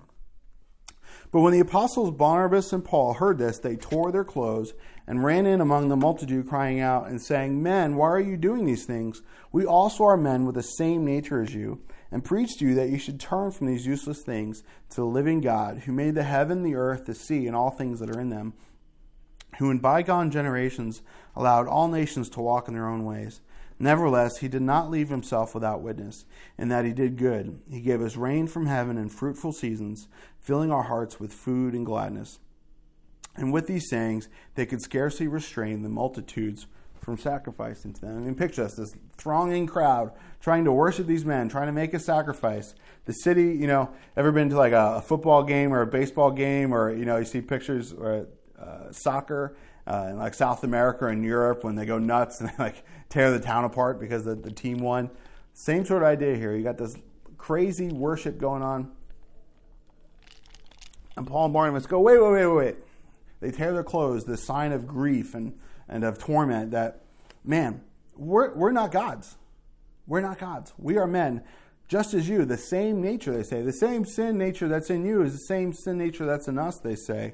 But when the apostles Barnabas and Paul heard this, they tore their clothes and ran in among the multitude, crying out and saying, Men, why are you doing these things? We also are men with the same nature as you and preach to you that you should turn from these useless things to the living God, who made the heaven, the earth, the sea, and all things that are in them, who in bygone generations allowed all nations to walk in their own ways. Nevertheless, he did not leave himself without witness, in that he did good. He gave us rain from heaven and fruitful seasons, filling our hearts with food and gladness. And with these sayings, they could scarcely restrain the multitudes from sacrificing to them. I mean, picture this this thronging crowd trying to worship these men, trying to make a sacrifice. The city, you know, ever been to like a, a football game or a baseball game, or, you know, you see pictures or uh, soccer uh, in like South America and Europe when they go nuts and <laughs> they like tear the town apart because the, the team won. Same sort of idea here. You got this crazy worship going on. And Paul and Barnabas go, wait, wait, wait, wait. They tear their clothes, the sign of grief and and of torment that, man, we're, we're not gods. We're not gods. We are men, just as you. The same nature, they say. The same sin nature that's in you is the same sin nature that's in us, they say.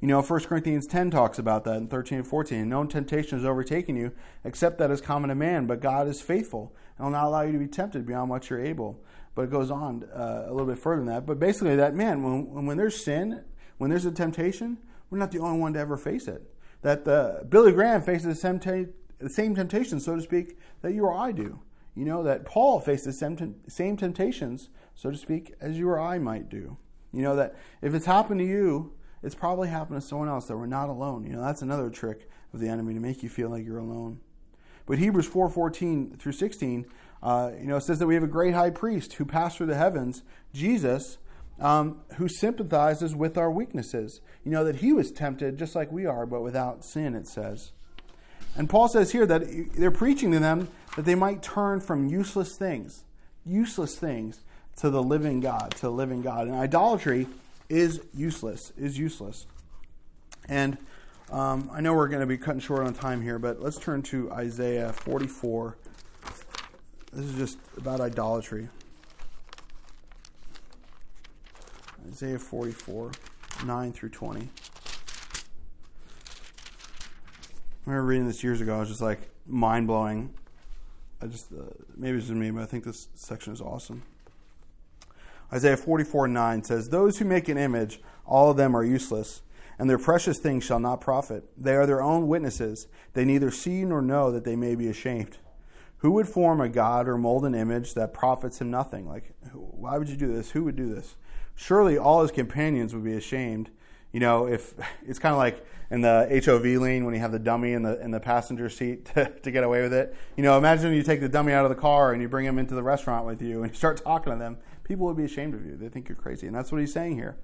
You know, 1 Corinthians 10 talks about that in 13 and 14. No temptation has overtaken you except that is common to man, but God is faithful and will not allow you to be tempted beyond what you're able. But it goes on uh, a little bit further than that. But basically, that man, when, when there's sin, when there's a temptation, we're not the only one to ever face it. That uh, Billy Graham faces the same temptation, so to speak, that you or I do. You know, that Paul faces the same temptations, so to speak, as you or I might do. You know, that if it's happened to you, it's probably happened to someone else, that we're not alone. You know, that's another trick of the enemy to make you feel like you're alone. But Hebrews 4:14 through 16, uh, you know, says that we have a great high priest who passed through the heavens, Jesus, um, who sympathizes with our weaknesses. You know that he was tempted just like we are, but without sin. It says, and Paul says here that they're preaching to them that they might turn from useless things, useless things, to the living God, to the living God. And idolatry is useless, is useless. And um, I know we're going to be cutting short on time here, but let's turn to Isaiah 44. This is just about idolatry. Isaiah 44, 9 through 20. I remember reading this years ago. I was just like mind blowing. I just, uh, maybe it's just me, but I think this section is awesome. Isaiah 44, 9 says, Those who make an image, all of them are useless and their precious things shall not profit. They are their own witnesses. They neither see nor know that they may be ashamed. Who would form a god or mold an image that profits him nothing? Like, why would you do this? Who would do this? Surely all his companions would be ashamed. You know, if <laughs> it's kind of like in the HOV lane when you have the dummy in the in the passenger seat <laughs> to, to get away with it. You know, imagine you take the dummy out of the car and you bring him into the restaurant with you and you start <laughs> talking to them. People would be ashamed of you. They think you're crazy, and that's what he's saying here.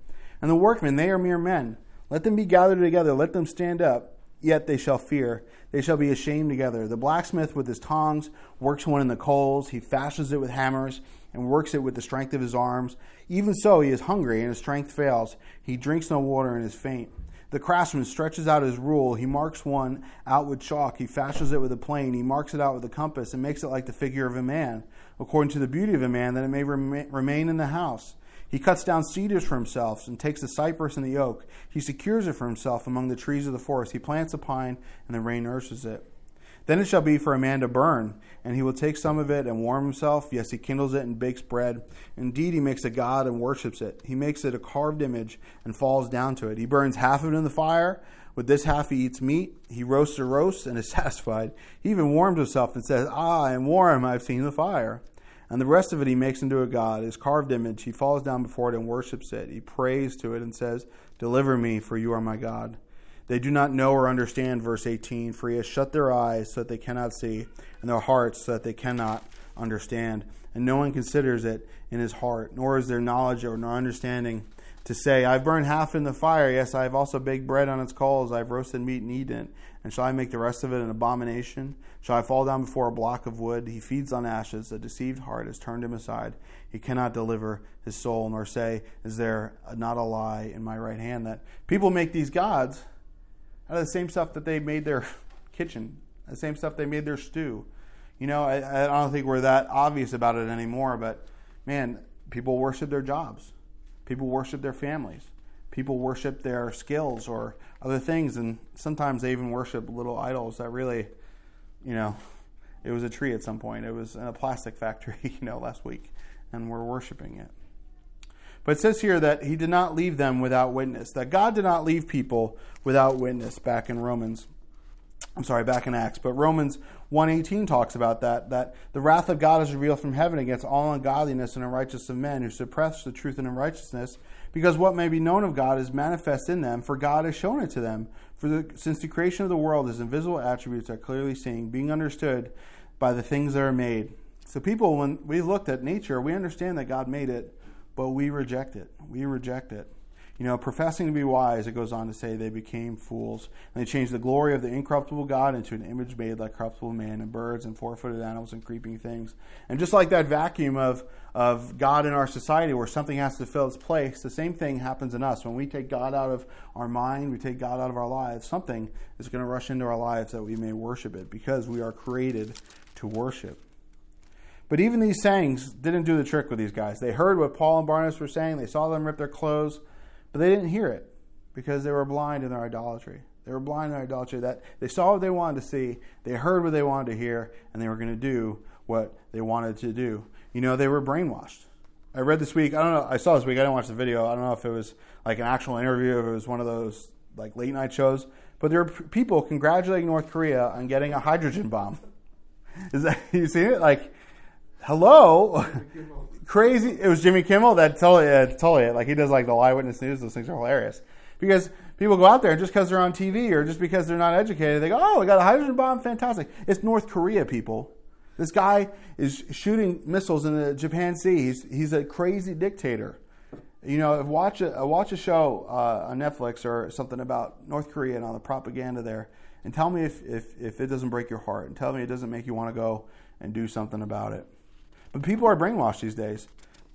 And the workmen, they are mere men let them be gathered together, let them stand up, yet they shall fear. They shall be ashamed together. The blacksmith with his tongs works one in the coals, he fashions it with hammers, and works it with the strength of his arms. Even so, he is hungry, and his strength fails. He drinks no water and is faint. The craftsman stretches out his rule. He marks one out with chalk. He fashions it with a plane. He marks it out with a compass and makes it like the figure of a man, according to the beauty of a man, that it may remain in the house. He cuts down cedars for himself and takes the cypress and the oak. He secures it for himself among the trees of the forest. He plants a pine, and the rain nourishes it. Then it shall be for a man to burn, and he will take some of it and warm himself. Yes, he kindles it and bakes bread. Indeed, he makes a god and worships it. He makes it a carved image and falls down to it. He burns half of it in the fire. With this half he eats meat. He roasts a roast and is <laughs> satisfied. He even warms himself and says, Ah, I am warm. I've seen the fire. And the rest of it he makes into a god, his carved image. He falls down before it and worships it. He prays to it and says, Deliver me, for you are my God. They do not know or understand, verse 18, for he has shut their eyes so that they cannot see, and their hearts so that they cannot understand. And no one considers it in his heart, nor is there knowledge or understanding to say, I've burned half in the fire. Yes, I have also baked bread on its coals. I've roasted meat and eaten it. And shall I make the rest of it an abomination? Shall I fall down before a block of wood? He feeds on ashes. A deceived heart has turned him aside. He cannot deliver his soul, nor say, Is there not a lie in my right hand? That people make these gods out of the same stuff that they made their <laughs> kitchen, the same stuff they made their stew. You know, I, I don't think we're that obvious about it anymore, but man, people worship their jobs People worship their families. People worship their skills or other things, and sometimes they even worship little idols that really, you know, it was a tree at some point. It was in a plastic factory, <laughs> you know, last week, and we're worshiping it. But it says here that he did not leave them without witness, that God did not leave people without witness back in Romans. I'm sorry, back in Acts, but Romans 118 talks about that, that the wrath of God is revealed from heaven against all ungodliness and unrighteousness of men who suppress the truth and unrighteousness, because what may be known of God is manifest in them, for God has shown it to them. For the, since the creation of the world, his invisible attributes are clearly seen, being understood by the things that are made. So people, when we looked at nature, we understand that God made it, but we reject it. We reject it. You know, professing to be wise, it goes on to say they became fools. And they changed the glory of the incorruptible God into an image made like corruptible man and birds and four footed animals and creeping things. And just like that vacuum of, of God in our society where something has to fill its place, the same thing happens in us. When we take God out of our mind, we take God out of our lives, something is going to rush into our lives that we may worship it because we are created to worship. But even these sayings didn't do the trick with these guys. They heard what Paul and Barnabas were saying, they saw them rip their clothes, but they didn't hear it because they were blind in their idolatry. They were blind in their idolatry. That they saw what they wanted to see, they heard what they wanted to hear, and they were going to do what they wanted to do. You know, they were brainwashed. I read this week. I don't know. I saw this week. I didn't watch the video. I don't know if it was like an actual interview, if it was one of those like late night shows. But there are people congratulating North Korea on getting a hydrogen bomb. Is that <laughs> you seen it? Like, hello, <laughs> crazy. It was Jimmy Kimmel that totally, uh, totally like he does like the eyewitness news. Those things are hilarious because people go out there just because they're on TV or just because they're not educated. They go, oh, we got a hydrogen bomb, fantastic. It's North Korea, people. This guy is shooting missiles in the Japan Sea. He's, he's a crazy dictator. You know, watch a, watch a show uh, on Netflix or something about North Korea and all the propaganda there, and tell me if, if, if it doesn't break your heart, and tell me it doesn't make you want to go and do something about it. But people are brainwashed these days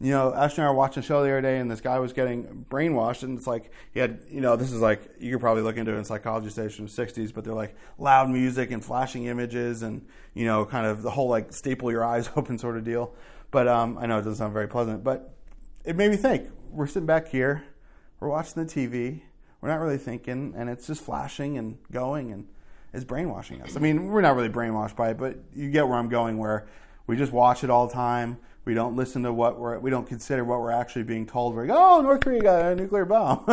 you know, Ashley and I were watching a show the other day, and this guy was getting brainwashed, and it's like he had, you know, this is like you could probably look into it in psychology studies from the '60s, but they're like loud music and flashing images, and you know, kind of the whole like staple your eyes <laughs> open sort of deal. But um, I know it doesn't sound very pleasant, but it made me think. We're sitting back here, we're watching the TV, we're not really thinking, and it's just flashing and going, and it's brainwashing us. I mean, we're not really brainwashed by it, but you get where I'm going, where we just watch it all the time we don't listen to what we're, we don't consider what we're actually being told. We're like, oh, North Korea got a nuclear bomb. <laughs>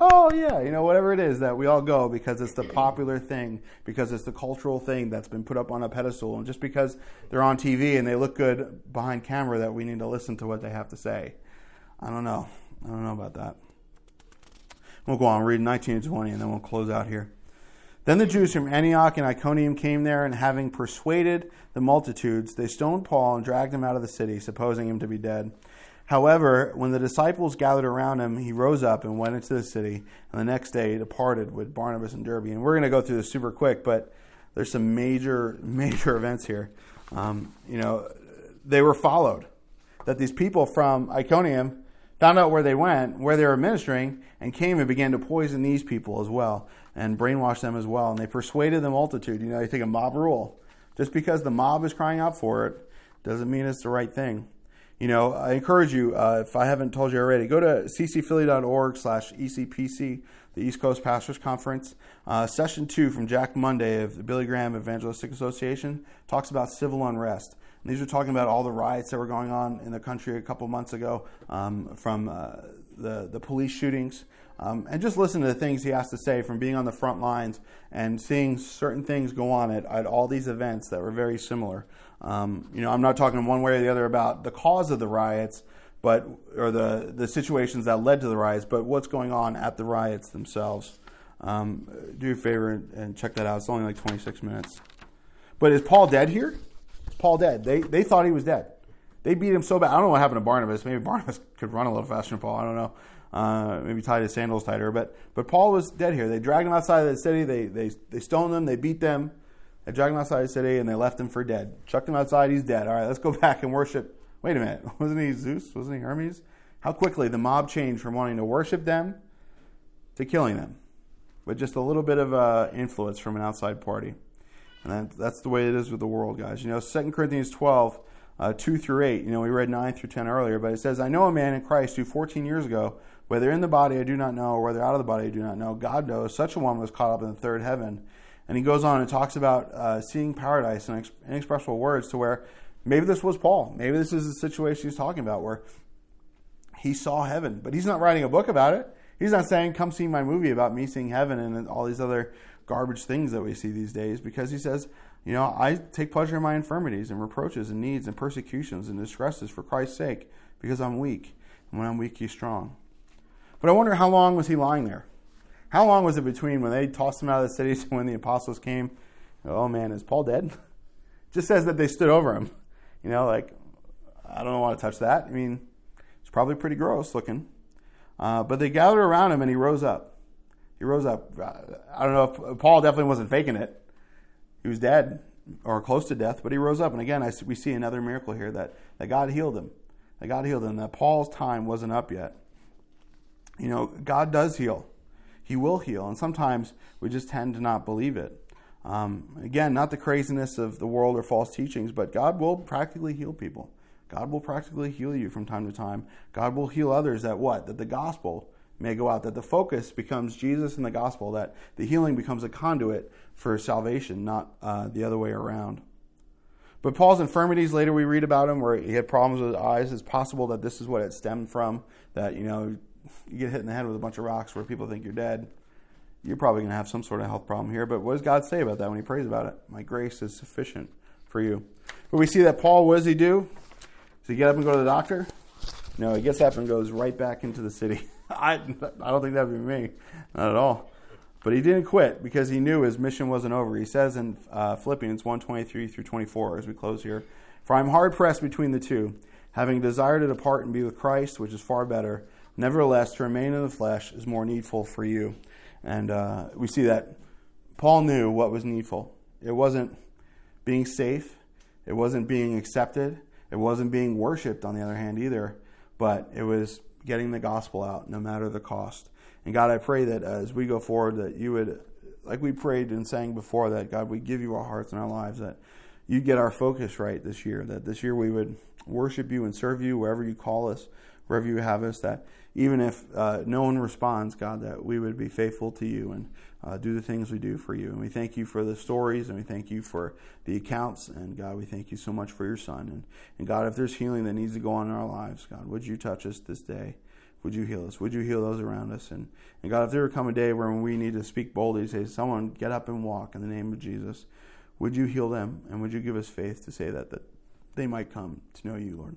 oh, yeah, you know, whatever it is that we all go because it's the popular thing, because it's the cultural thing that's been put up on a pedestal. And just because they're on TV and they look good behind camera, that we need to listen to what they have to say. I don't know. I don't know about that. We'll go on, read 19 and 20, and then we'll close out here. Then the Jews from Antioch and Iconium came there, and having persuaded the multitudes, they stoned Paul and dragged him out of the city, supposing him to be dead. However, when the disciples gathered around him, he rose up and went into the city, and the next day departed with Barnabas and Derbe. And we're going to go through this super quick, but there's some major, <laughs> major events here. Um, you know, they were followed. That these people from Iconium found out where they went, where they were ministering, and came and began to poison these people as well and brainwash them as well. And they persuaded the multitude. You know, they take a mob rule. Just because the mob is crying out for it doesn't mean it's the right thing. You know, I encourage you, uh, if I haven't told you already, go to ccphilly.org slash ECPC, the East Coast Pastors Conference. Uh, session two from Jack Munday of the Billy Graham Evangelistic Association talks about civil unrest. And these are talking about all the riots that were going on in the country a couple months ago um, from uh, the, the police shootings. Um, and just listen to the things he has to say from being on the front lines and seeing certain things go on at, at all these events that were very similar. Um, you know, I'm not talking one way or the other about the cause of the riots, but or the the situations that led to the riots, but what's going on at the riots themselves. Um, do a favor and check that out. It's only like 26 minutes. But is Paul dead here? Paul dead? They they thought he was dead. They beat him so bad. I don't know what happened to Barnabas. Maybe <laughs> Barnabas could run a little faster than Paul. I don't know. Uh, maybe tied his sandals tighter. But but Paul was dead here. They dragged him outside of the city. They they they stoned him. They beat them. They dragged him outside of the city and they left him for dead. Chucked him outside. He's dead. All right, let's go <laughs> back and worship. Wait a minute. <laughs> Wasn't he Zeus? Wasn't he Hermes? How quickly the mob changed from wanting to worship them to killing them, with just a little bit of uh, influence from an outside party. And that, that's the way it is with the world, guys. You know, 2 Corinthians 12, uh, 2 through 8. You know, we read 9 through 10 earlier, but it says, I know a man in Christ who 14 years ago whether in the body I do not know, or whether out of the body I do not know. God knows. Such a one was caught up in the third heaven. And he goes on and talks about uh, seeing paradise in inexpressible words to where maybe this was Paul. Maybe this is the situation he's talking about where he saw heaven, but he's not writing a book about it. He's not saying, come see my movie about me seeing heaven and all these other garbage things that we see these days because he says, you know, I take pleasure in my infirmities and reproaches and needs and persecutions and distresses for Christ's sake because I'm weak. And when I'm weak, he's strong. But I wonder how long was he lying there? How long was it between when they tossed him out of the city <laughs> to when the apostles came? Oh man, is Paul dead? <laughs> Just says that they stood over him. You know, like, I don't want to touch that. I mean, it's probably pretty gross looking. Uh, but they gathered around him and he rose up. He rose up. I don't know if Paul definitely wasn't faking it. He was dead or close to death, but he rose up. And again, I, we see another miracle here that, that God healed him. That God healed him. That Paul's time wasn't up yet. You know, God does heal. He will heal. And sometimes we just tend to not believe it. Um, again, not the craziness of the world or false teachings, but God will practically heal people. God will practically heal you from time to time. God will heal others that what? That the gospel may go out, that the focus becomes Jesus and the gospel, that the healing becomes a conduit for salvation, not uh, the other way around. But Paul's infirmities, later we read about him where he had problems with his eyes. It's possible that this is what it stemmed from, that, you know, you get hit in the head with a bunch of rocks where people think you're dead. You're probably going to have some sort of health problem here. But what does God say about that when he prays about it? My grace is sufficient for you. But we see that Paul, what does he do? Does he get up and go to the doctor? No, he gets up and goes right back into the city. <laughs> I, I don't think that'd be me. Not at all. But he didn't quit because he knew his mission wasn't over. He says in uh, Philippians 1:23 through 24 as we close here, "For I am hard pressed between the two, having desired to depart and be with Christ, which is far better. Nevertheless, to remain in the flesh is more needful for you." And uh, we see that Paul knew what was needful. It wasn't being safe. It wasn't being accepted. It wasn't being worshipped, on the other hand, either. But it was getting the gospel out, no matter the cost. And God, I pray that as we go forward, that you would, like we prayed and sang before, that God, we give you our hearts and our lives, that you get our focus right this year, that this year we would worship you and serve you wherever you call us, wherever you have us, that even if uh, no one responds, God, that we would be faithful to you and uh, do the things we do for you. And we thank you for the stories and we thank you for the accounts. And God, we thank you so much for your son. And, and God, if there's healing that needs to go on in our lives, God, would you touch us this day? Would you heal us? Would you heal those around us? And, and God, if there would come a day where we need to speak boldly, say, someone get up and walk in the name of Jesus, would you heal them? And would you give us faith to say that, that they might come to know you, Lord?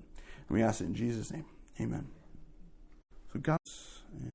And we ask it in Jesus' name. Amen. So God's